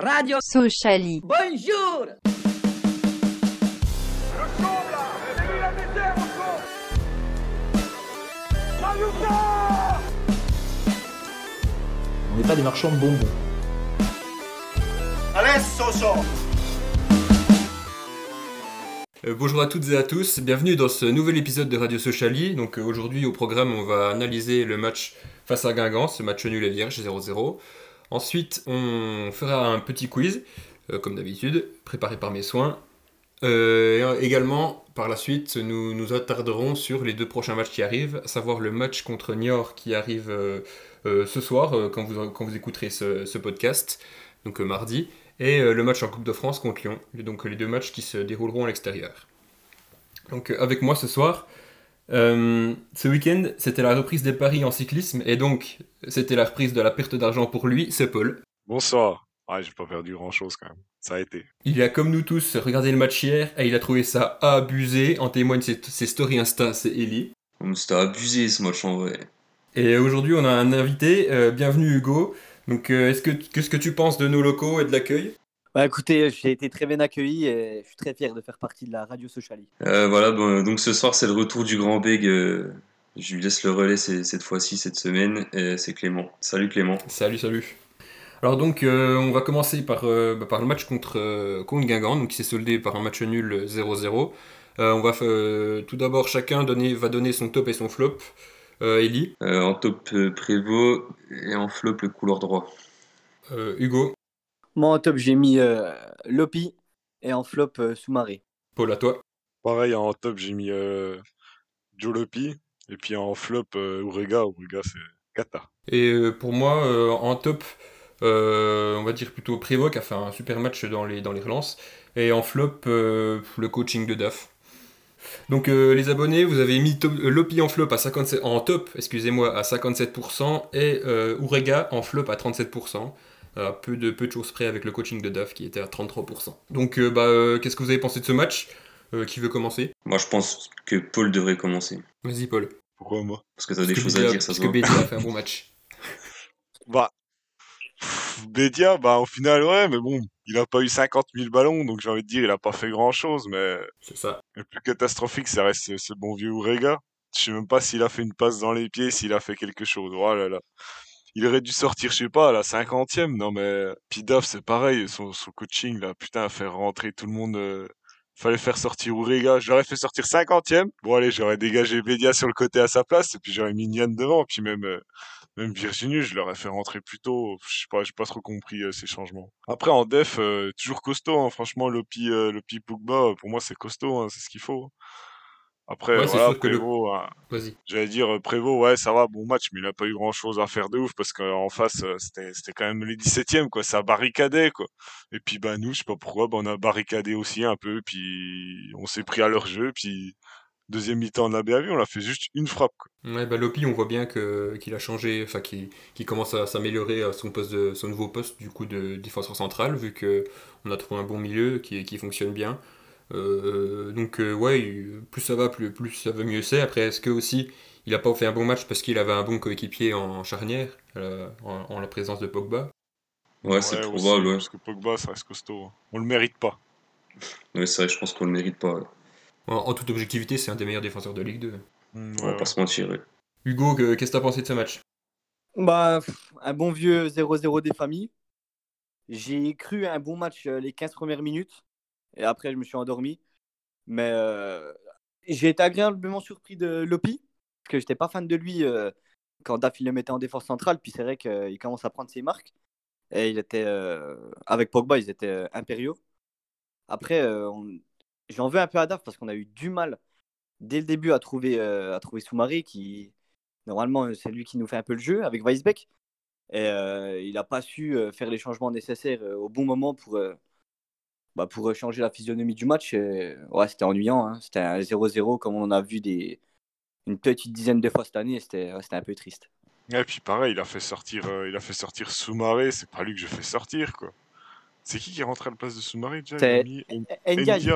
Radio Sociali. Bonjour On n'est pas des marchands de bonbons. Euh, bonjour à toutes et à tous, bienvenue dans ce nouvel épisode de Radio Sociali. Donc euh, aujourd'hui au programme on va analyser le match face à Guingamp, ce match nul et vierge 0-0. Ensuite on fera un petit quiz, euh, comme d'habitude, préparé par mes soins. Euh, également par la suite nous nous attarderons sur les deux prochains matchs qui arrivent, à savoir le match contre Niort qui arrive euh, ce soir quand, vous, quand vous écouterez ce, podcast, donc mardi, et le match en Coupe de France contre Lyon, donc les deux matchs qui se dérouleront à l'extérieur. Donc avec moi ce soir, euh, ce week-end c'était la reprise des paris en cyclisme et donc c'était la reprise de la perte d'argent pour lui, c'est Paul. Bonsoir. Ouais, j'ai pas perdu grand chose quand même. Ça a été. Il a comme nous tous regardé le match hier et il a trouvé ça abusé, en témoignent ses, ses stories Insta, c'est Ellie. C'était abusé ce match en vrai. Et aujourd'hui on a un invité, euh, bienvenue Hugo. Donc euh, est-ce que qu'est-ce que tu penses de nos locaux et de l'accueil? Bah écoutez, j'ai été très bien accueilli et je suis très fier de faire partie de la radio Sociali. Euh, voilà, bon, donc ce soir c'est le retour du grand Beg. euh, je lui laisse le relais cette fois-ci, cette semaine. c'est Clément. Salut Clément. Salut, salut. Alors donc, euh, on va commencer par, euh, bah, par le match contre, euh, contre Guingamp, donc qui s'est soldé par un match nul euh, 0-0. Euh, on va euh, tout d'abord chacun donner, va donner son top et son flop. Euh, Ellie, Euh, en top euh, Prévost et en flop le couloir droit. euh, Hugo, Moi en top j'ai mis euh, Lopi et en flop euh, Soumaré. Paul à toi. Pareil, en top, j'ai mis euh, Joe Lopi. Et puis en flop, euh, Urega. Urega, c'est Kata. Et pour moi, euh, en top, euh, on va dire plutôt Prévost qui a fait un super match dans les, dans les relances. Et en flop, euh, le coaching de Daf. Donc euh, les abonnés, vous avez mis top- euh, Lopi en flop à 57, en top, excusez-moi, à 57% et euh, Urega en flop à 37%. Euh, peu de peu de choses près avec le coaching de Daf qui était à 33%. Donc euh, bah euh, qu'est-ce que vous avez pensé de ce match? Euh, Qui veut commencer? Moi je pense que Paul devrait commencer. Vas-y Paul. Pourquoi moi? Parce que t'as des choses à dire, ça parce que. Bédia a fait un bon match. Bah. Bédia, bah au final, ouais, mais bon, il a pas eu 50 000 ballons, donc j'ai envie de dire, il a pas fait grand chose, mais C'est ça. le plus catastrophique, ça reste ce- ce bon vieux Urega. Je sais même pas s'il a fait une passe dans les pieds, s'il a fait quelque chose. Oh là là. Il aurait dû sortir, je sais pas, à la cinquantième. Non mais Pidaf, c'est pareil, son, son coaching là, putain, faire rentrer tout le monde. euh, Fallait faire sortir Urega. J'aurais fait sortir cinquantième. Bon allez, j'aurais dégagé Bédia sur le côté à sa place, et puis j'aurais mis Nian devant, puis même euh, même Virginie, je l'aurais fait rentrer plus tôt. Je sais pas, j'ai pas trop compris euh, ces changements. Après en def, toujours costaud, hein, franchement, Lopi, euh, Pogba, pour moi c'est costaud, hein, c'est ce qu'il faut. Après, Ouais, voilà, le- Prévost, hein, j'allais dire euh, Prévost, ouais, ça va, bon match, mais il a pas eu grand chose à faire de ouf parce qu'en face, euh, c'était, c'était quand même les 17e, quoi, ça barricadait, quoi. Et puis, bah, nous, je sais pas pourquoi, bah, on a barricadé aussi un peu, puis on s'est pris à leur jeu, puis deuxième mi-temps, on a bien vu, on a fait juste une frappe, quoi. Ouais, bah Lopi, on voit bien que qu'il a changé, enfin qu'il qu'il commence à s'améliorer à son poste de son nouveau poste du coup de défenseur central, vu que on a trouvé un bon milieu qui, qui fonctionne bien. Euh, donc euh, ouais, il- plus ça va, plus, plus ça va mieux c'est. Après, est-ce que aussi il a pas fait un bon match parce qu'il avait un bon coéquipier en charnière, euh, en, en la présence de Pogba? Ouais, c'est aussi, probable, ouais. Parce que Pogba, ça reste costaud. hein. On le mérite pas. Ouais, c'est vrai, je pense qu'on le mérite pas. ouais. en, en toute objectivité, c'est un des meilleurs défenseurs de Ligue 2. Mm, On ouais, va pas se mentir. ouais. Hugo, que- qu'est-ce que t'as pensé de ce match? Bah un bon vieux 0-0 des familles. J'ai cru un bon match les 15 premières minutes et après je me suis endormi. Mais euh, j'ai été agréablement surpris de Lopi parce que j'étais pas fan de lui euh, quand Daf il le mettait en défense centrale. Puis c'est vrai qu'il commence à prendre ses marques. Et il était euh, avec Pogba, ils étaient impériaux. Après, j'en veux un peu à Daf parce qu'on a eu du mal dès le début à trouver, à trouver Soumaré qui, normalement, c'est lui qui nous fait un peu le jeu avec Weisbeck. Et il n'a pas su faire les changements nécessaires au bon moment pour, bah, pour changer la physionomie du match. Ouais, c'était ennuyant. hein. C'était un 0-0 comme on en a vu des, une petite dizaine de fois cette année. et C'était ouais, c'était un peu triste. Et puis pareil, il a fait sortir, euh, il a fait sortir Soumaré, c'est pas lui que je fais sortir, quoi. C'est qui qui est rentré à la place de Soumaré déjà? C'est Ndiaye. Ndiaye,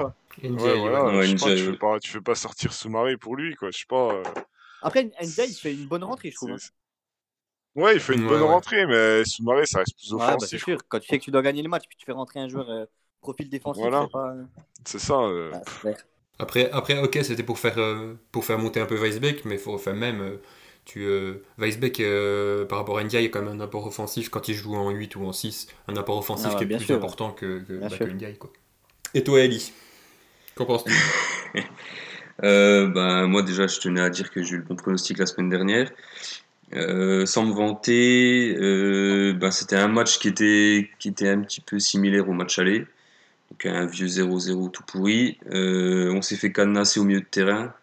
Ouais, voilà, ouais. je sais pas, Ouais, tu, fais pas, tu fais pas sortir Soumaré pour lui, quoi. Je sais pas. euh, Après, Ndiaye, il fait une bonne rentrée, je trouve. hein. c'est- Ouais, il fait une Ouais, bonne ouais. rentrée, mais Soumaré, ça reste plus Ouais, bah, c'est offensif. sûr. Quand tu sais que tu dois gagner le match, puis tu fais rentrer un joueur euh, profil défensif, Voilà. c'est pas. c'est ça. euh, clair. Après, après ok, c'était pour faire, euh, pour faire monter un peu Weisbeck, mais faut, enfin, même, euh, tu, euh, Weisbeck, euh, par rapport à Ndiaye, il y a quand même un apport offensif quand il joue en 8 ou en 6, un apport offensif Ah qui est bien plus sûr. important que, bah, que Ndiaye, quoi. Et toi, Ellie Qu'en penses-tu? Euh, ben, moi déjà, je tenais à dire que j'ai eu le bon pronostic la semaine dernière. Euh, sans me vanter, euh, ben, c'était un match qui était, qui était un petit peu similaire au match aller. Donc un vieux 0-0 tout pourri. Euh, on s'est fait cadenasser au milieu de terrain.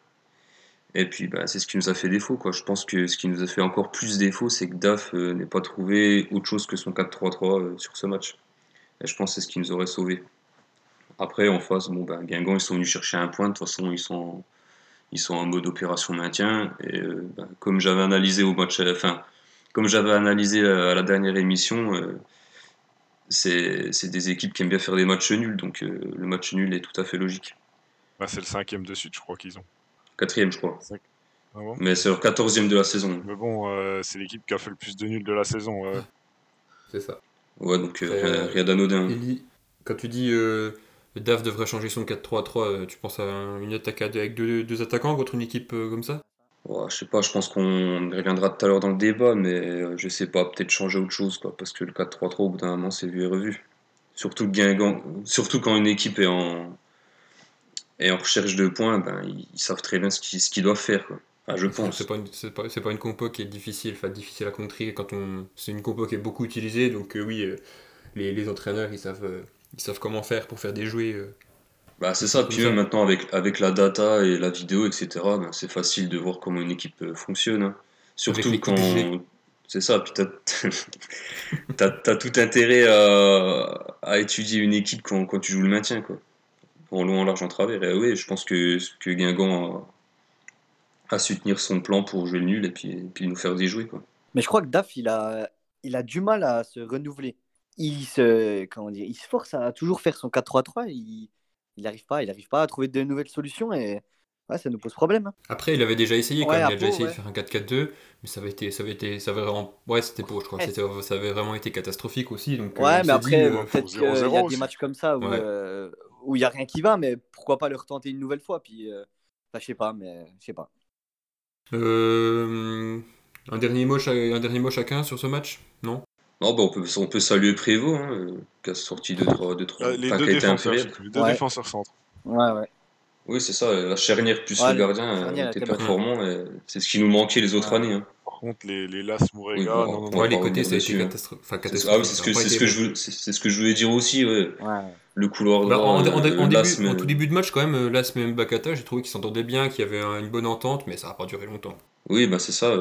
Et puis ben, c'est ce qui nous a fait défaut. Je pense que ce qui nous a fait encore plus défaut, c'est que DAF euh, n'ait pas trouvé autre chose que son 4-3-3 euh, sur ce match. Et je pense que c'est ce qui nous aurait sauvés. Après, en face, ben, Guingamp, ils sont venus chercher un point. De toute façon, ils sont, en mode opération maintien. Et euh, ben, comme j'avais analysé au match, enfin, comme j'avais analysé à la dernière émission, c'est des équipes qui aiment bien faire des matchs nuls. Donc euh, le match nul est tout à fait logique. bah, c'est le cinquième de suite, je crois qu'ils ont. Quatrième, je crois. Ah bon? Mais c'est leur quatorzième de la saison. mais bon, euh, c'est l'équipe qui a fait le plus de nuls de la saison. ouais. C'est ça. Ouais, donc euh, Euh, rien, rien d'anodin. Quand tu dis euh, DAF devrait changer son 4-3-3, euh, tu penses à un- une attaque avec deux, deux attaquants contre une équipe euh, comme ça? Ouais, je sais pas, je pense qu'on y reviendra tout à l'heure dans le débat, mais euh, je sais pas, peut-être changer autre chose, quoi, parce que le 4-3-3, au bout d'un moment, c'est vu et revu. Surtout, Guingamp, surtout quand une équipe est en, est en recherche de points, ben, ils, ils savent très bien ce qu'ils ce qu'ils doivent faire, quoi. Enfin, je pense. C'est pas, pas, pas une compo qui est difficile, enfin difficile à contrer quand on. C'est une compo qui est beaucoup utilisée, donc euh, oui, euh, les, les entraîneurs ils savent, euh, ils savent comment faire pour faire des jouets. euh. Bah, c'est ça, puis même maintenant, avec, avec la data et la vidéo, etc., ben, c'est facile de voir comment une équipe euh, fonctionne. hein. Surtout quand. C'est ça, puis t'as, t'as tout intérêt à, à étudier une équipe quand, quand tu joues le maintien, quoi. En long, en large, en travers. Et oui, je pense que, que Guingamp a, a su tenir son plan pour jouer le nul et puis, et puis nous faire déjouer, quoi. Mais je crois que Daf, il a, il a du mal à se renouveler. Il se, comment dire, il se force à toujours faire son 4-3-3. Il n'arrive pas, il arrive pas à trouver de nouvelles solutions et ouais, ça nous pose problème. hein. Après, il avait déjà essayé quand Ouais, il a déjà essayé ouais. de faire un 4-4-2, mais ça avait été, ça avait été, ça avait vraiment, ouais, c'était pour, je crois, ça avait vraiment été catastrophique aussi. Donc, euh, Ouais, mais après, euh, peut-être qu'il y a 0-0 des matchs comme ça où Ouais. euh, où il y a rien qui va, mais pourquoi pas le retenter une nouvelle fois Puis, euh, enfin, je sais pas, mais je sais pas. euh, un dernier mot, un dernier mot chacun sur ce match, non? Non, bah, on, peut, on peut saluer Prévost, hein, euh, qui a sorti 2-3. Deux, trois, Euh, les deux défenseurs, impérial. surtout, les deux Ouais. défenseurs centres. Ouais, ouais. Oui, c'est ça, la charnière plus Ouais, le gardien euh, était performant. et C'est ce qui nous manquait les autres Ouais. années. hein. Par contre, les, les Las Mourega, Oui, bon, non, non, on non. va Ouais, les côtés, enfin, C'est- catastrophique. Ah oui, c'est ce que, ce je, voulais- c'est c'est ce que je voulais dire aussi. Ouais. ouais. Le couloir Bah, droit. en, en- euh, en- en euh, début, Las, mais- en tout début de match, quand même, euh, Las même Bakata, j'ai trouvé qu'ils s'entendaient bien, qu'il y avait un- une bonne entente, mais ça n'a pas duré longtemps. Oui, bah c'est ça.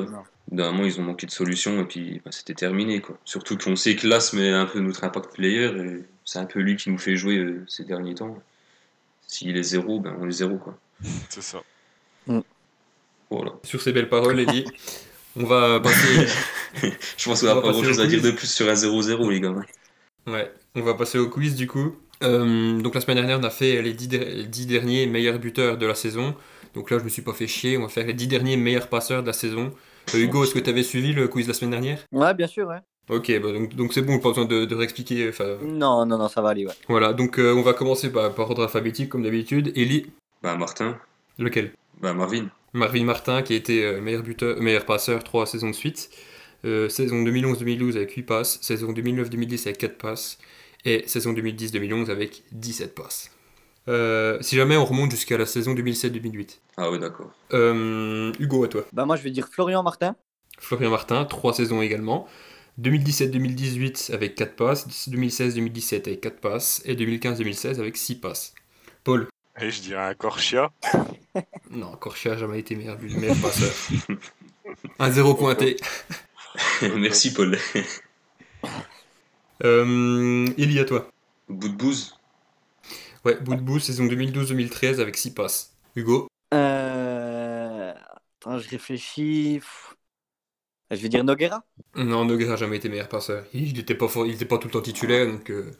D'un moment, ils ont manqué de solution et puis bah, c'était terminé. Quoi. Surtout qu'on sait que Las met un peu notre impact player et c'est un peu lui qui nous fait jouer euh, ces derniers temps. S'il est zéro, ben on est zéro. Quoi. C'est ça. Voilà. Sur ces belles paroles, Eddie, on va passer, Je pense qu'on On n'a pas passer grand chose à dire de plus sur un 0-0, les gars. ouais, on va passer au quiz du coup. Euh, donc la semaine dernière, on a fait les 10, der- les 10 derniers meilleurs buteurs de la saison. Donc là, je me suis pas fait chier, on va faire les 10 derniers meilleurs passeurs de la saison. Euh, Hugo, est-ce que tu avais suivi le quiz la semaine dernière? Ouais, bien sûr, ouais. Ok, bah donc donc c'est bon, pas besoin de, de réexpliquer. Non, non, non, ça va aller, ouais. Voilà, donc euh, on va commencer par, par ordre alphabétique comme d'habitude. Ellie, Bah Martin, lequel? Bah Marvin. Marvin Martin qui a été euh, meilleur buteur, meilleur passeur trois saisons de suite. Euh, saison 2011-2012 avec 8 passes, saison 2009-2010 avec 4 passes et saison 2010-2011 avec 17 passes. Euh, si jamais on remonte jusqu'à la saison 2007-2008. Ah ouais, d'accord. Euh, Hugo, à toi. Bah, moi, je vais dire Florian Martin. Florian Martin, 3 saisons également. 2017-2018 avec 4 passes, 2016-2017 avec 4 passes et 2015-2016 avec 6 passes. Paul Et je dirais un Corchia. Non, Corchia n'a jamais été meilleur, meilleur passeur. 1-0 pointé. Merci, Paul. Euh, Eli, à toi. Bout de bouse. Ouais, bout de bout, saison 2012-2013 avec 6 passes. Hugo Euh... Attends, je réfléchis. Pff. Je vais dire Noguera. Non, Noguera n'a jamais été meilleur passeur. Il n'était pas, fort- il était pas tout le temps titulaire, donc euh,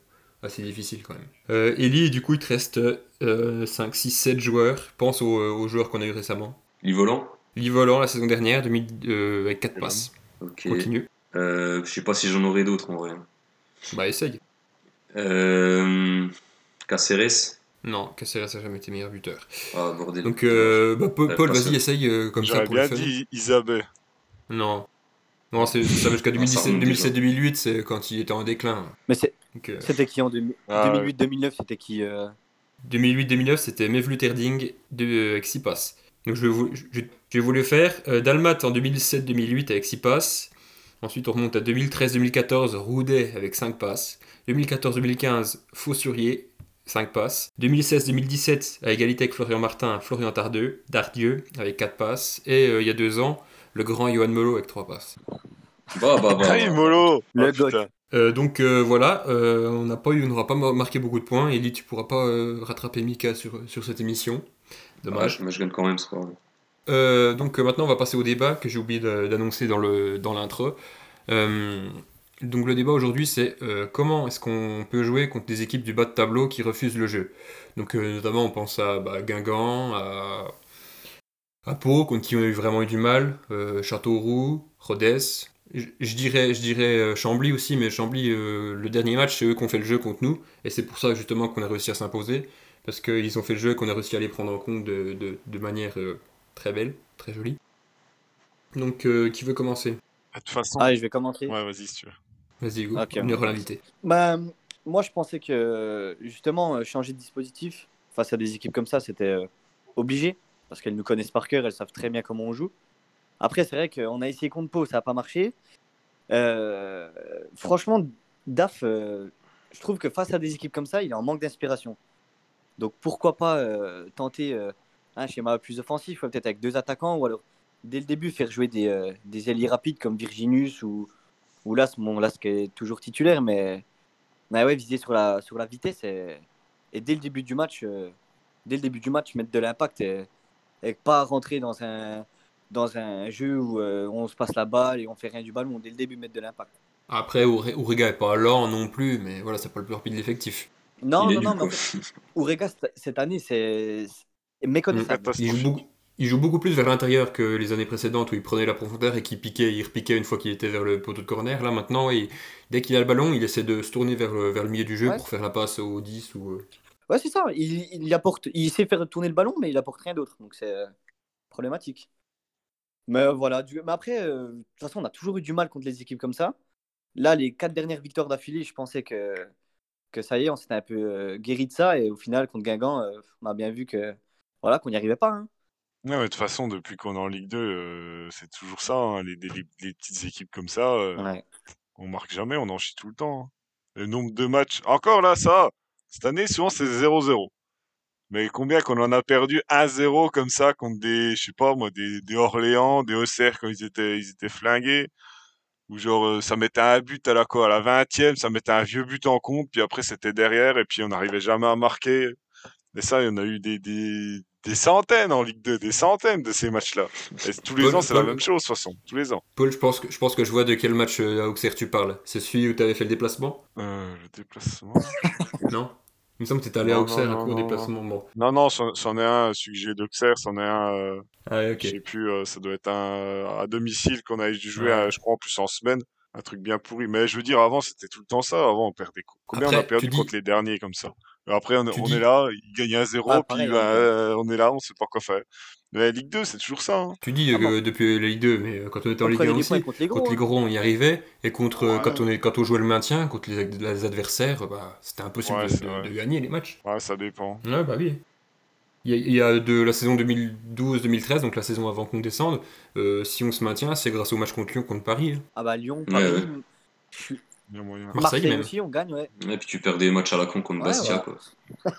assez difficile quand même. Euh, Eli, du coup, il te reste euh, 5, 6, 7 joueurs. Pense aux, euh, aux joueurs qu'on a eu récemment. Lit volant. Lee Volant la saison dernière, 2000, euh, avec 4 passes. Ok. Continue. Euh, je sais pas si j'en aurai d'autres en vrai. Bah, essaye. Euh, Caceres. Non, Caceres a jamais été meilleur buteur. Ah, bordel. Donc, euh, bah, Paul, vas-y, essaye euh, comme ça pour le bien fun. dit Isabelle. Non. Non, c'est- ça va jusqu'à Ah, ça remonte 2017-2008, c'est quand il était en déclin. Mais c'est- Donc, euh, c'était qui en 2000 Ah, 2008-2009 C'était qui euh, 2008-2009, c'était Mevlut Erding de, euh, avec 6 passes. Donc je, vais vous- je, je vais vous le faire. Euh, Dalmat en 2007-2008 avec 6 passes. Ensuite, on remonte à 2013-2014, Roudet avec 5 passes. 2014-2015, Faussurier, 5 passes. 2016-2017, à égalité avec Florian Martin, Florian Tardeux, Dardieu avec 4 passes. Et euh, il y a 2 ans, le grand Johan Molo avec 3 passes. Bah, bah, bah. Aïe, Molo Le Ah. Euh, donc euh, voilà, euh, on n'a pas eu, on n'aura pas mar- marqué beaucoup de points. Ellie, tu pourras pas euh, rattraper Mika sur, sur cette émission. Dommage. Ouais, mais je gagne quand même, grave. Euh, donc euh, maintenant, on va passer au débat que j'ai oublié d'annoncer dans le dans l'intro. Euh, donc le débat aujourd'hui, c'est euh, comment est-ce qu'on peut jouer contre des équipes du bas de tableau qui refusent le jeu? Donc euh, notamment, on pense à bah, Guingamp, à, à Pau, contre qui on a eu vraiment eu du mal, euh, Châteauroux, Rodez. Je, je dirais, je dirais euh, Chambly aussi, mais Chambly, euh, le dernier match, c'est eux qui ont fait le jeu contre nous, et c'est pour ça justement qu'on a réussi à s'imposer, parce qu'ils ont fait le jeu et qu'on a réussi à les prendre en compte de, de- de manière euh, très belle, très jolie. Donc, euh, qui veut commencer? De toute façon. Ah, je vais commencer. Ouais, vas-y si tu veux. Vas-y, Hugo, Ok. on l'invité. Bah, moi, je pensais que justement, changer de dispositif face à des équipes comme ça, c'était euh, obligé. Parce qu'elles nous connaissent par cœur, elles savent très bien comment on joue. Après, c'est vrai qu'on a essayé contre Pau, ça n'a pas marché. Euh, franchement, DAF, euh, je trouve que face à des équipes comme ça, il est en manque d'inspiration. Donc pourquoi pas euh, tenter un schéma plus offensif, peut-être avec deux attaquants, ou alors dès le début faire jouer des, des ailiers rapides comme Virginus ou, ou Las, bon, Las qui est toujours titulaire, mais ouais, viser sur la, sur la vitesse et, dès le début du match, dès le début du match, mettre de l'impact et pas rentrer dans un, dans un jeu où euh, on se passe la balle et on fait rien du ballon. Dès le début, mettre de l'impact. Après, Oure- Ourega est pas lent non plus, mais voilà, c'est pas le plus rapide de l'effectif. Non, non, non, mais en fait, cette- année, c'est méconnaissable. Il joue, beaucoup, il joue beaucoup plus vers l'intérieur que les années précédentes où il prenait la profondeur et qu'il piquait, il repiquait une fois qu'il était vers le poteau de corner. Là maintenant, il- dès qu'il a le ballon, il essaie de se tourner vers le, vers le milieu du jeu Ouais. pour faire la passe au 10 ou. Ouais, c'est ça. Il, il apporte, il sait faire tourner le ballon, mais il apporte rien d'autre. Donc c'est euh, problématique. Mais euh, voilà. Du... Mais après, euh, de toute façon, on a toujours eu du mal contre les équipes comme ça. Là, les quatre dernières victoires d'affilée, je pensais que, que ça y est, on s'était un peu euh, guéri de ça. Et au final, contre Guingamp, euh, on a bien vu que voilà qu'on n'y arrivait pas. hein. Ouais, mais de toute façon, depuis qu'on est en Ligue 2, euh, c'est toujours ça. hein, Les, les, les petites équipes comme ça, Ouais. on marque jamais, on en chie tout le temps. hein. Le nombre de matchs. Encore là, ça, cette année, souvent, c'est 0-0. Mais combien qu'on en a perdu 1-0 comme ça contre des, je sais pas moi, des, Orléans, des Auxerre quand ils étaient, ils étaient flingués. Ou genre, euh, ça mettait un but à la quoi, à la 20e, ça mettait un vieux but en compte, puis après c'était derrière, et puis on n'arrivait jamais à marquer. Et ça, il y en a eu des, des, des centaines en Ligue 2, des centaines de ces matchs-là. Tous les Paul- ans, c'est la même chose, de toute façon. Tous les ans. Paul, je pense, que, je pense que je vois de quel match euh, à Auxerre tu parles. C'est celui où tu avais fait le déplacement? Euh, le déplacement. Non? Il me semble que tu étais allé à Auxerre non, à court déplacement. Bon. Non, non, c'en est un, celui que j'ai d'Auxerre, c'en est un, euh, Ah, ok. je sais plus, euh, ça doit être un à domicile qu'on a dû jouer, Ouais. euh, je crois, en plus en semaine. Un truc bien pourri. Mais je veux dire, avant, c'était tout le temps ça. Avant, on perdait. co- Combien on a perdu dis- contre les derniers comme ça? Après, on, est- Tu on dis- est là, ils gagnent un zéro, Ah, puis pareil, ben, hein. euh, on est là, on sait pas quoi faire. Mais la Ligue 2, c'est toujours ça. hein. Tu dis Ah bon euh, depuis la Ligue 2, mais euh, quand on était en Ligue prenait 1 des aussi, contre les gros. contre les hein. gros, on y arrivait. Et contre, Ouais. quand, on est, quand on jouait le maintien, contre les, les adversaires, bah, c'était impossible Ouais, de, de- de gagner les matchs. Ouais, ça dépend. Ouais, bah oui. Il y a, il y a de la saison 2012-2013, donc la saison avant qu'on descende, euh, si on se maintient, c'est grâce au match contre Lyon, contre Paris. hein. Ah bah Lyon, Ouais, Paris, ouais. je suis- Il y a moyen. Marseille Marseille même. aussi, on gagne, ouais. Et puis tu perds des matchs à la con contre Ouais, Bastia, quoi.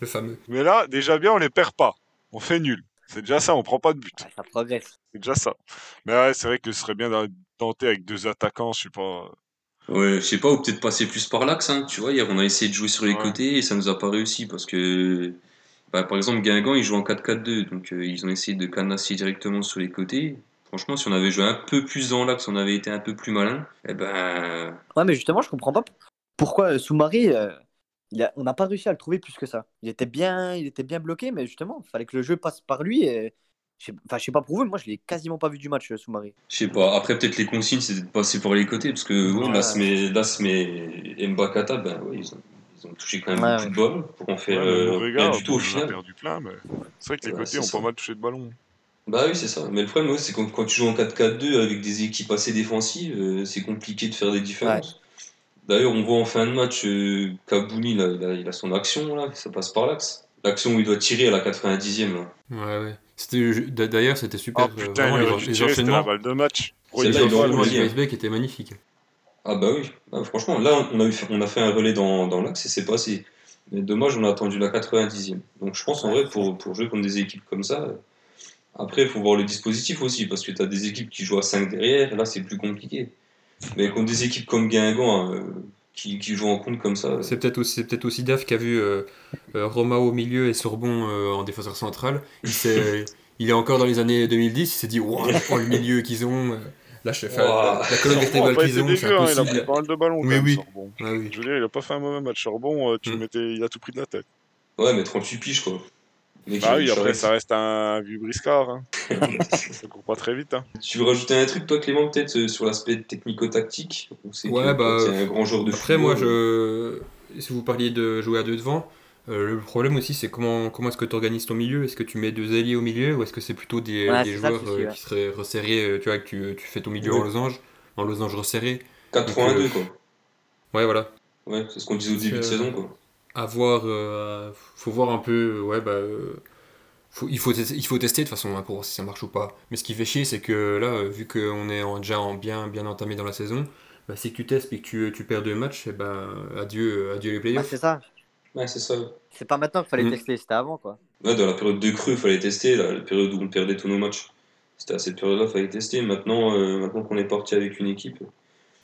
Le fameux. Mais là, déjà bien, on les perd pas. On fait nul. C'est déjà ça, on prend pas de but. Ouais, ça progresse. C'est déjà ça. Mais ouais, c'est vrai que ce serait bien de tenter avec deux attaquants, je sais pas. Ouais, je sais pas, ou peut-être passer plus par l'axe. Hein. Tu vois, hier, on a essayé de jouer sur les Ouais. côtés et ça nous a pas réussi parce que, bah, par exemple, Guingamp, ils jouent en 4-4-2. Donc, euh, ils ont essayé de canasser directement sur les côtés. Franchement, si on avait joué un peu plus dans l'axe, on avait été un peu plus malin, eh ben, Ouais, mais justement, je comprends pas pourquoi euh, Soumaré, euh, on n'a pas réussi à le trouver plus que ça. Il était bien, il était bien bloqué, mais justement, il fallait que le jeu passe par lui et, Enfin, je sais pas pour vous, mais moi, je l'ai quasiment pas vu du match, euh, Soumaré. Je sais pas. Après, peut-être les consignes, c'était de passer pour les côtés, parce que oui, Ouais. Lasme et, Lasme et Mbakata, ben, ouais, ils, ont, ils ont touché quand même Ouais, beaucoup de balles pour en faire Ouais, mais euh, rien du tout au final. perdu plein, mais c'est vrai que les Ouais, côtés c'est ont ça. pas mal touché de ballon. Bah oui, c'est ça. Mais le problème, ouais, c'est quand, quand tu joues en 4-4-2 avec des équipes assez défensives, euh, c'est compliqué de faire des différences. D'ailleurs, on voit en fin de match, euh, Kabouni, là, il, a, il a son action, là, ça passe par l'axe. L'action où il doit tirer à la 90e. Là. Ouais, ouais. C'était, d'ailleurs, c'était super. Oh euh, putain, vraiment, il les, les c'était la enchaînements, balle de match. Les enchaînements du. Weisbeck étaient magnifiques. Ah bah oui, Ah, franchement, là, on a, eu, on a fait un relais dans, dans l'axe et c'est passé. Mais dommage, on a attendu la 90e. Donc je pense en vrai, pour, pour jouer contre des équipes comme ça, après, il faut voir le dispositif aussi, parce que tu as des équipes qui jouent à 5 derrière, là, c'est plus compliqué. Mais contre des équipes comme Guingamp, euh, qui, qui jouent en compte comme ça, C'est peut-être aussi, Daf qui a vu euh, euh, Roma au milieu et Sorbon euh, en défenseur central. Il, est encore dans les années 2010, il s'est dit Waouh, oh, le milieu qu'ils ont, euh, la, chef, Ouah. la colonne vertébrale qu'ils ont, c'est dégueu, hein, il a pris impossible. pas mal de ballons quand Oui, même, oui. Sorbon. Ah oui. Je veux dire, il a pas fait un mauvais match. Sorbon, euh, tu Mm. mettais, il a tout pris de la tête. ouais, mais 38 piges, quoi. Mec, Bah oui, après, ça reste un vieux briscard. Hein. ça court pas très vite. Hein. Tu veux rajouter un truc, toi, Clément, peut-être, euh, sur l'aspect technico-tactique? Ou c'est Ouais, bah, t'es un grand joueur de Après, moi, football, je... si vous parliez de jouer à deux devant, euh, le problème aussi, c'est comment, comment est-ce que tu organises ton milieu? Est-ce que tu mets deux alliés au milieu ou est-ce que c'est plutôt des, Ouais, des c'est ça le joueurs euh, qui seraient resserrés euh, Tu vois, que tu, tu fais ton milieu en losange, en losange resserré 4-3-1-2, euh, quoi. Ouais, voilà. Ouais, c'est ce qu'on disait au début de Euh, saison, quoi. À voir, euh, faut voir un peu, ouais, bah. euh, faut- il, faut tester, il faut tester de toute façon hein, pour voir si ça marche ou pas. Mais ce qui fait chier, c'est que là, euh, vu qu'on est en- déjà en bien, bien entamé dans la saison, bah, si tu testes et que tu, tu perds deux matchs, eh ben, adieu, adieu les Bah, playoffs. c'est ça. Ouais, c'est ça. C'est pas maintenant qu'il fallait Mm. tester, c'était avant, quoi. Ouais, dans la période de creux, il fallait tester. Là, la période où on perdait tous nos matchs. C'était à cette période-là, il fallait tester. Maintenant, euh, maintenant qu'on est parti avec une équipe.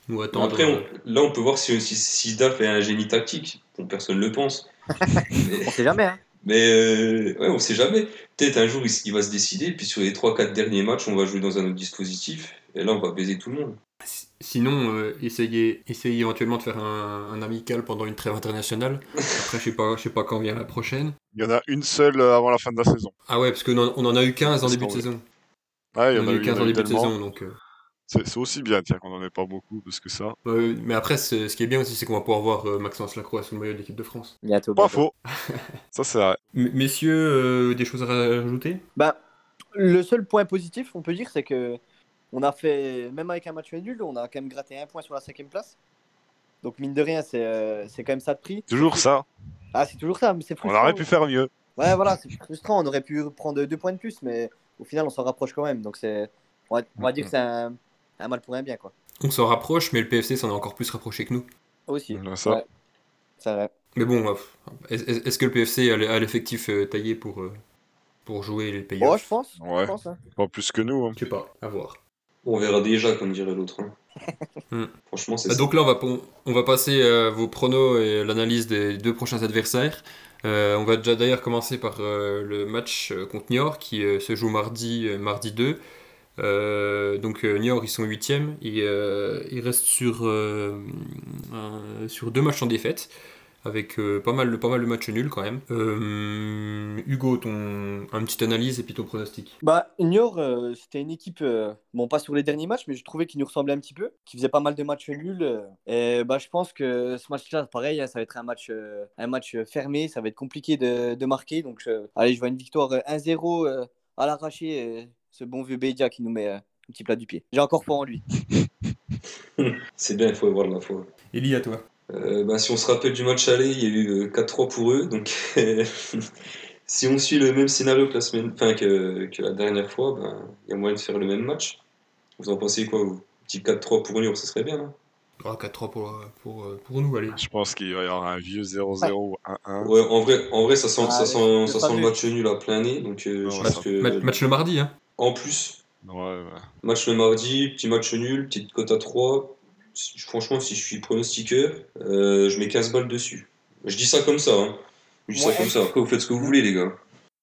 Ou attendre. Après, euh, on- là, on peut voir si, si, si Daf est un génie tactique. Bon, personne ne le pense. mais On sait jamais, hein. mais, euh, ouais, on sait jamais. Peut-être un jour, il, il va se décider. Puis sur les 3-4 derniers matchs, on va jouer dans un autre dispositif. Et là, on va baiser tout le monde. Si- Sinon, euh, essayez, essayez éventuellement de faire un, un amical pendant une trêve internationale. Après, je sais pas, je sais pas quand vient la prochaine. Il y en a une seule euh, avant la fin de la saison. Ah ouais, parce qu'on en, on en a eu 15 en début de saison. Ouais, il y On en en a eu il y en 15 en début de saison, donc. euh, C'est aussi bien, tiens, qu'on en ait pas beaucoup, parce que ça. euh, mais après, ce qui est bien aussi, c'est qu'on va pouvoir voir euh, Maxence Lacroix sous le maillot de l'équipe de France. Bientôt. Pas faux. ça, c'est vrai. M- messieurs, euh, des choses à rajouter? Bah, le seul point positif, on peut dire, c'est que on a fait, même avec un match nul, on a quand même gratté un point sur la cinquième place. Donc mine de rien, c'est euh, c'est quand même ça de prix. Toujours ça. Ah, c'est toujours ça, mais c'est On frustrant. aurait pu faire mieux. Ouais, voilà, c'est frustrant. On aurait pu prendre deux points de plus, mais au final, on s'en rapproche quand même. Donc c'est, on va, on va dire que c'est un, un mal pour un bien, quoi. On s'en rapproche, mais le PFC s'en a encore plus rapproché que nous. Aussi. Ça. Ouais. C'est vrai. Mais bon, euh, est- est- est-ce que le PFC a l'effectif euh, taillé pour, euh, pour jouer les Oh, playoffs je pense. Ouais. Je pense hein. Pas plus que nous. Hein. Je sais pas, à voir. On verra déjà, comme dirait l'autre. hein. Hmm. Franchement, c'est Bah, ça. donc là, on va, on, on va passer à vos pronos et l'analyse des deux prochains adversaires. Euh, on va déjà d'ailleurs commencer par euh, le match euh, contre Niort qui euh, se joue mardi, euh, mardi 2. Euh, donc euh, Niort, ils sont 8e. Ils, euh, ils restent sur, sur deux matchs en défaite. Avec pas, mal, pas mal de matchs nuls quand même. Hugo, ton un petite analyse et puis ton pronostic. Bah, Niort, c'était une équipe, bon, pas sur les derniers matchs, mais je trouvais qu'ils nous ressemblaient un petit peu, qui faisait pas mal de matchs nuls. et bah, je pense que ce match-là, pareil, hein, ça va être un match, un match fermé, ça va être compliqué de, de marquer. Donc, allez, je vois une victoire euh, 1-0 euh, à l'arraché. Euh, ce bon vieux Bédia qui nous met euh, un petit plat du pied. J'ai encore foi en lui. C'est bien, il faut avoir de la foi. Elie, à toi. Euh, bah, si on se rappelle du match aller, il y a eu euh, 4-3 pour eux. Donc, si on suit le même scénario que la, semaine, enfin, que, que la dernière fois, ben, il y a moyen de faire le même match. Vous en pensez quoi, vous? Petit 4-3 pour Lyon, ça serait bien. hein? Ah, 4-3 pour, pour, euh, pour nous, allez. Je pense qu'il va y avoir un vieux 0-0 ou 1-1. ouais, en vrai, en vrai ça sent, Ah, ça le- sent, ça sent le match nul à plein nez. Donc, euh, Ouais, je pense ça- que. Ma- match le mardi, hein En plus, Ouais, ouais. match le mardi, petit match nul, petite cote à 3. Si- Franchement, si je suis pronostiqueur, euh, je mets 15 balles dessus. Je dis ça comme ça. Hein. Je dis Ouais. ça comme ça. Après, vous faites ce que vous voulez, les gars.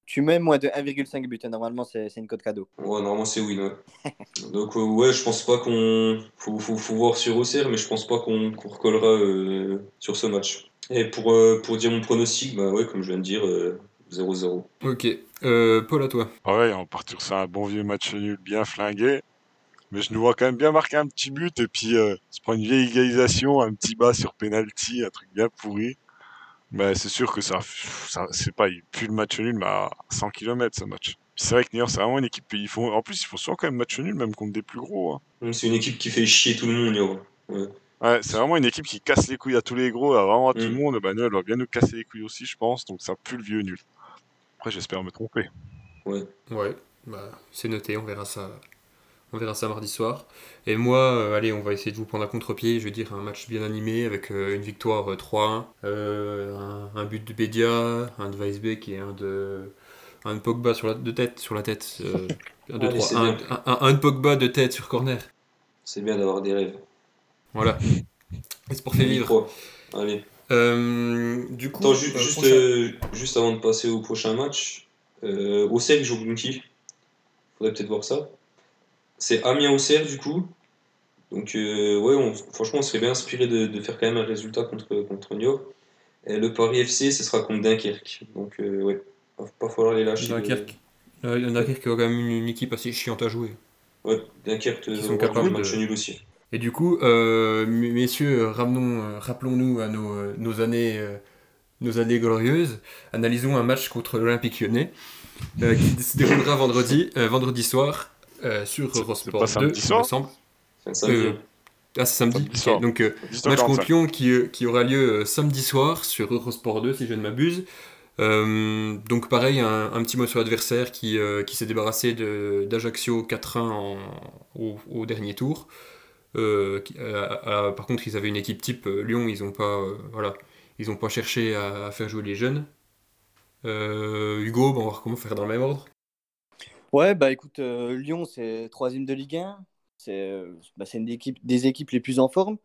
Tu mets moins de 1,5 but. hein, Normalement, c'est une cote cadeau. Ouais, normalement c'est win, ouais. Donc euh, ouais, je pense pas qu'on... Faut, faut, faut voir sur Auxerre, mais je pense pas qu'on recollera euh, sur ce match. Et pour, euh, pour dire mon pronostic, bah ouais, comme je viens de dire, euh, 0-0. Ok. Euh, Paul, à toi. Pareil, on partir sur un bon vieux match nul bien flingué. Mais je nous vois quand même bien marquer un petit but et puis euh, se prendre une vieille égalisation, un petit bas sur penalty, un truc bien pourri. Mais c'est sûr que ça, ça c'est pas, il pue le match nul, mais à 100 km ce match. C'est vrai que York, c'est vraiment une équipe, ils font, en plus, ils font souvent quand même match nul, même contre des plus gros. hein. C'est une équipe qui fait chier tout le monde, Niort. Ouais. Ouais, c'est vraiment une équipe qui casse les couilles à tous les gros, à vraiment à tout Mm. le monde. Bah, nous, elle va bien nous casser les couilles aussi, je pense, donc ça pue le vieux nul. Après, j'espère me tromper. Ouais. Ouais, bah, c'est noté, on verra ça. On verra ça mardi soir. Et moi, euh, allez, on va essayer de vous prendre à contre-pied. Je veux dire, un match bien animé avec euh, une victoire euh, 3-1, euh, un, un but de Bédia, un de Weisbeck et un de, un de Pogba sur la, de tête. Sur la tête euh, un, de Allez, trois. c'est un, un- un- un de Pogba de tête sur corner. C'est bien d'avoir des rêves. Voilà. Et c'est pour faire vivre. Allez. Euh, du coup, Attends, euh, juste, euh, juste avant de passer au prochain match, euh, Auxerre joue contre qui Faudrait peut-être voir ça. C'est Amiens-Auxerre du coup. Donc, ouais, on- franchement, on serait bien inspiré de, de faire quand même un résultat contre, contre Niort. Et le Paris FC, ce sera contre Dunkerque. Donc, ouais, va pas falloir les lâcher. Dunkerque. Dunkerque a quand même une, une équipe assez chiante à jouer. Ouais, Dunkerque, euh, sont capables un match de- nul aussi. Et du coup, euh, messieurs, euh, rappelons-nous à nos, euh, nos années, euh, nos années glorieuses. Analysons un match contre l'Olympique Lyonnais euh, qui se déroulera vendredi, euh, vendredi soir euh, sur Eurosport c'est pas 2, samedi il me soir semble. Samedi. Ah, c'est samedi. Samedi ok. soir. Donc, euh, 18h45. match contre Lyon qui, qui aura lieu euh, samedi soir sur Eurosport 2, si je ne m'abuse. Euh, donc pareil, un, un petit mot sur l'adversaire qui, euh, qui s'est débarrassé d'Ajaccio 4-1 en- au, au dernier tour. Euh, euh, par contre, ils avaient une équipe type euh, Lyon, ils n'ont pas, voilà, ils ont pas cherché à, faire jouer les jeunes. Hugo, bon, on va voir comment faire dans le même ordre. Ouais, bah écoute, Lyon, c'est troisième de Ligue 1. C'est bah, une des équipes, des équipes les plus en forme.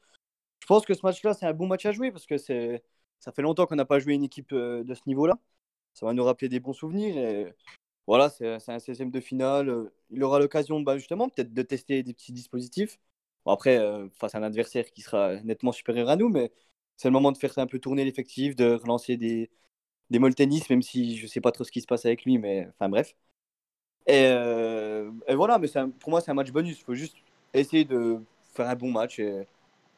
Je pense que ce match-là, c'est un bon match à jouer parce que c'est, ça fait longtemps qu'on n'a pas joué une équipe de ce niveau-là. Ça va nous rappeler des bons souvenirs. Voilà, c'est un 16e de finale. Il aura l'occasion, bah, justement, peut-être de tester des petits dispositifs. Bon, après, euh, face à un adversaire qui sera nettement supérieur à nous, mais c'est le moment de faire un peu tourner l'effectif, de relancer des, des Moltenis, même si je sais pas trop ce qui se passe avec lui, mais enfin bref. Et, euh, et voilà, mais un- pour moi, c'est un match bonus. Il faut juste essayer de faire un bon match. Et,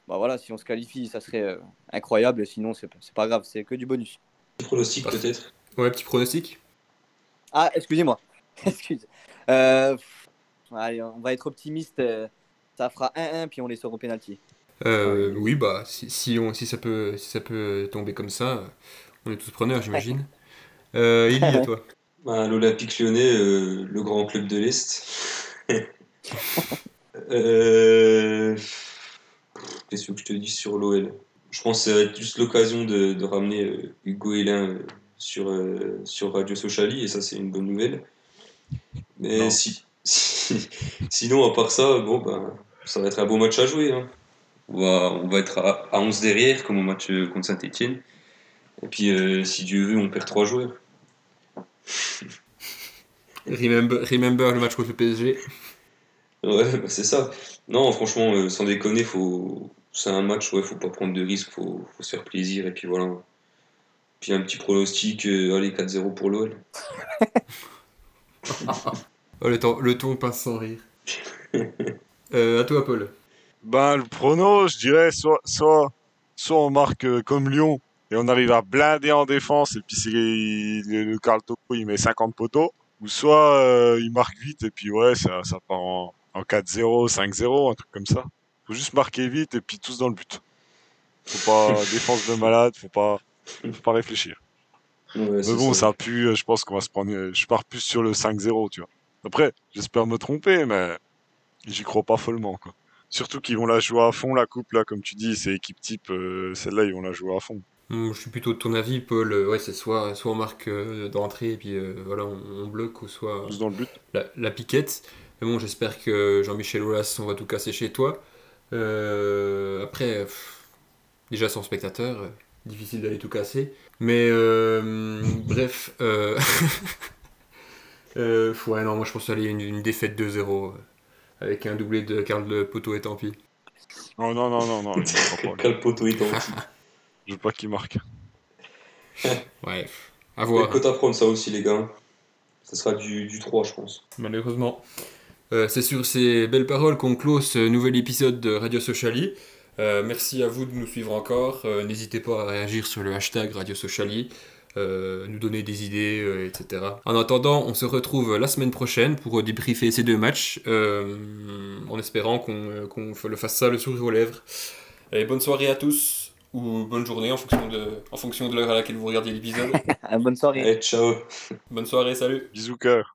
bah voilà, si on se qualifie, ça serait euh, incroyable. Sinon, c'est pas grave, c'est que du bonus. Pronostic Parfait. peut-être Ouais, petit pronostic. Ah, excusez-moi. Excuse. Euh, allez, on va être optimiste. Ça fera 1-1, puis on les sort au pénalty. Euh, oui, bah, si, si, on, si, ça peut, si ça peut tomber comme ça, on est tous preneurs, j'imagine. Euh, Ili, à toi? Bah, L'Olympique lyonnais, euh, le grand club de l'Est. Euh, Qu'est-ce que je te dis sur l'OL Je pense que ça va être juste l'occasion de, de ramener euh, Hugo Hélin euh, sur, euh, sur Radio Sociali, et ça, c'est une bonne nouvelle. Mais Non. si, si- sinon, à part ça, bon, ben, ça va être un beau match à jouer. hein. On, va, on va être à, à 11 derrière, comme au match euh, contre Saint-Etienne. Et puis, euh, si Dieu veut, on perd 3 joueurs. Remember, remember le match contre le PSG. Ouais, bah, c'est ça. Non, franchement, euh, sans déconner, faut... c'est un match, ouais, faut pas prendre de risques, faut... faut se faire plaisir, et puis voilà. Puis un petit pronostic, euh, allez, 4-0 pour l'OL. Oh, le, ton, le ton passe sans rire. Euh, à toi, Paul. Ben, le prono, je dirais, soit, soit, soit on marque euh, comme Lyon et on arrive à blinder en défense et puis le, le Carl Toko, il met 50 poteaux, ou soit euh, il marque vite et puis ouais, ça, ça part en, en 4-0, 5-0, un truc comme ça. Faut juste marquer vite et puis tous dans le but. Faut pas défense de malade, faut pas, faut pas réfléchir. Ouais, Mais bon, ça. ça pue, euh, je pense qu'on va se prendre, je pars plus sur le 5-0, tu vois. Après, j'espère me tromper, mais j'y crois pas follement, quoi. Surtout qu'ils vont la jouer à fond, la coupe, là, comme tu dis, c'est équipe type, euh, celle-là, ils vont la jouer à fond. Hum, Je suis plutôt de ton avis, Paul. Euh, Ouais, c'est soit, soit on marque euh, d'entrée et puis euh, voilà, on, on bloque, ou soit Tous dans le but. la, la piquette. Mais bon, j'espère que Jean-Michel Aulas, on va tout casser chez toi. Après, pff, déjà sans spectateur, difficile d'aller tout casser. Mais bref, ouais, non, moi je pense aller une, une défaite 2-0 euh, avec un doublé de Karl Poto et tant pis. Non, non, non, non, non. Quel poteau est en Je veux pas qu'il marque. Ouais, À voir. Et à prendre ça aussi, les gars. Ça sera du, du 3, je pense. Malheureusement. Euh, c'est sur ces belles paroles qu'on close ce nouvel épisode de Radio Sociali. Euh, merci à vous de nous suivre encore. Euh, N'hésitez pas à réagir sur le hashtag Radio Sociali, euh, nous donner des idées, euh, etc. En attendant, on se retrouve la semaine prochaine pour débriefer ces deux matchs, euh, en espérant qu'on qu'on le fasse ça le sourire aux lèvres. Allez, bonne soirée à tous, ou bonne journée en fonction de, en fonction de l'heure à laquelle vous regardez l'épisode. Bonne soirée. Allez, ciao bonne soirée, salut Bisous, cœur.